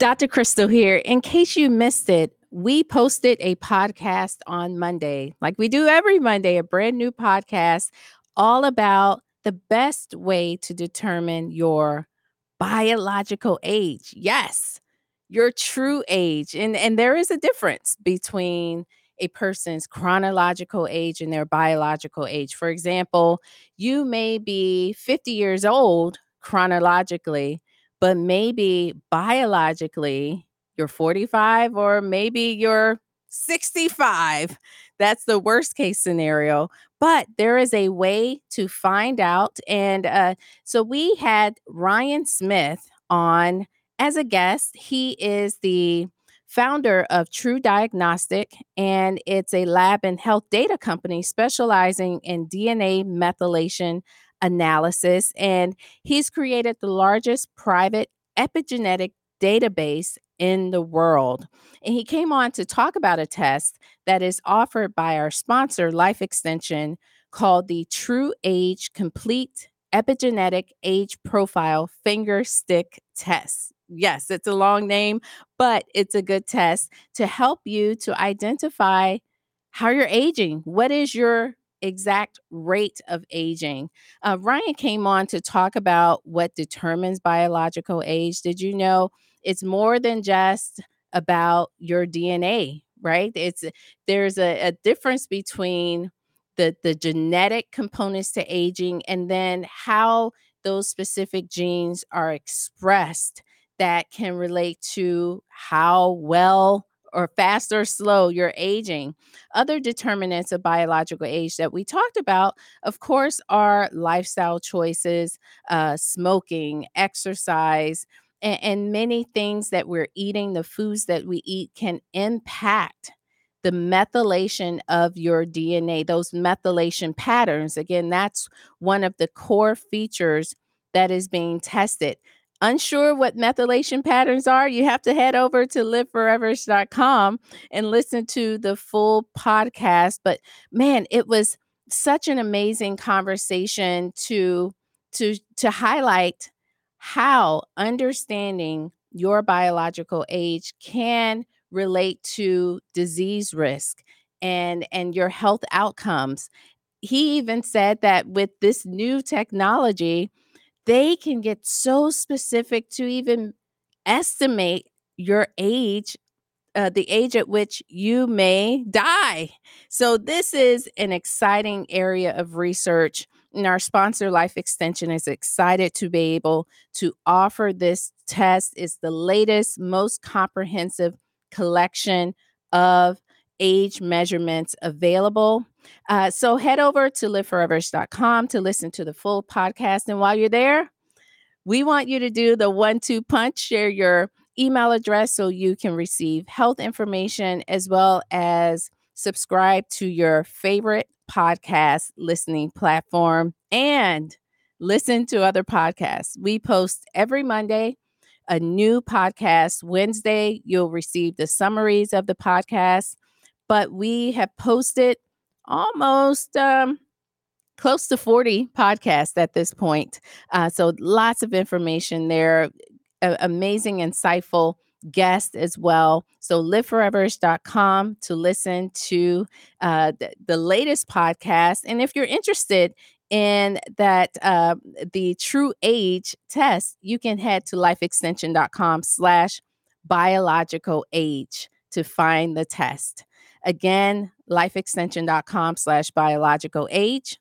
Dr. Crystal here. In case you missed it, we posted a podcast on Monday, like we do every Monday, a brand new podcast all about the best way to determine your biological age. Yes, your true age. And, and there is a difference between a person's chronological age and their biological age. For example, you may be 50 years old chronologically, but maybe biologically you're 45 or maybe you're 65. That's the worst case scenario. But there is a way to find out. And uh, so we had Ryan Smith on as a guest. He is the founder of TruDiagnostic, and it's a lab and health data company specializing in DNA methylation analysis. And he's created the largest private epigenetic database in the world. And he came on to talk about a test that is offered by our sponsor, Life Extension, called the TruAge Complete Epigenetic Age Profile Finger Stick Test. Yes, it's a long name, but it's a good test to help you to identify how you're aging. What is your exact rate of aging? Uh, Ryan came on to talk about what determines biological age. Did you know it's more than just about your DNA, right? It's there's a, a difference between the the genetic components to aging and then how those specific genes are expressed that can relate to how well or fast or slow you're aging. Other determinants of biological age that we talked about, of course, are lifestyle choices, uh, smoking, exercise, and, and many things that we're eating, the foods that we eat can impact the methylation of your DNA, those methylation patterns. Again, that's one of the core features that is being tested unsure what methylation patterns are, you have to head over to liveforeverish.com and listen to the full podcast. But man, it was such an amazing conversation to to to highlight how understanding your biological age can relate to disease risk and and your health outcomes. He even said that with this new technology, they can get so specific to even estimate your age uh, the age at which you may die. So, this is an exciting area of research. And our sponsor, Life Extension, is excited to be able to offer this test. It's the latest, most comprehensive collection of age measurements available. Uh, so head over to liveforeverish.com to listen to the full podcast. And while you're there, we want you to do the one two punch, share your email address so you can receive health information as well as subscribe to your favorite podcast listening platform and listen to other podcasts. We post every Monday a new podcast. Wednesday, you'll receive the summaries of the podcast but we have posted almost um, close to 40 podcasts at this point. Uh, so lots of information there, a- amazing, insightful guests as well. So liveforeverish.com to listen to uh, the, the latest podcast. And if you're interested in that uh, the TruAge test, you can head to lifeextension.com slash biological age to find the test. Again, lifeextension.com slash biological age.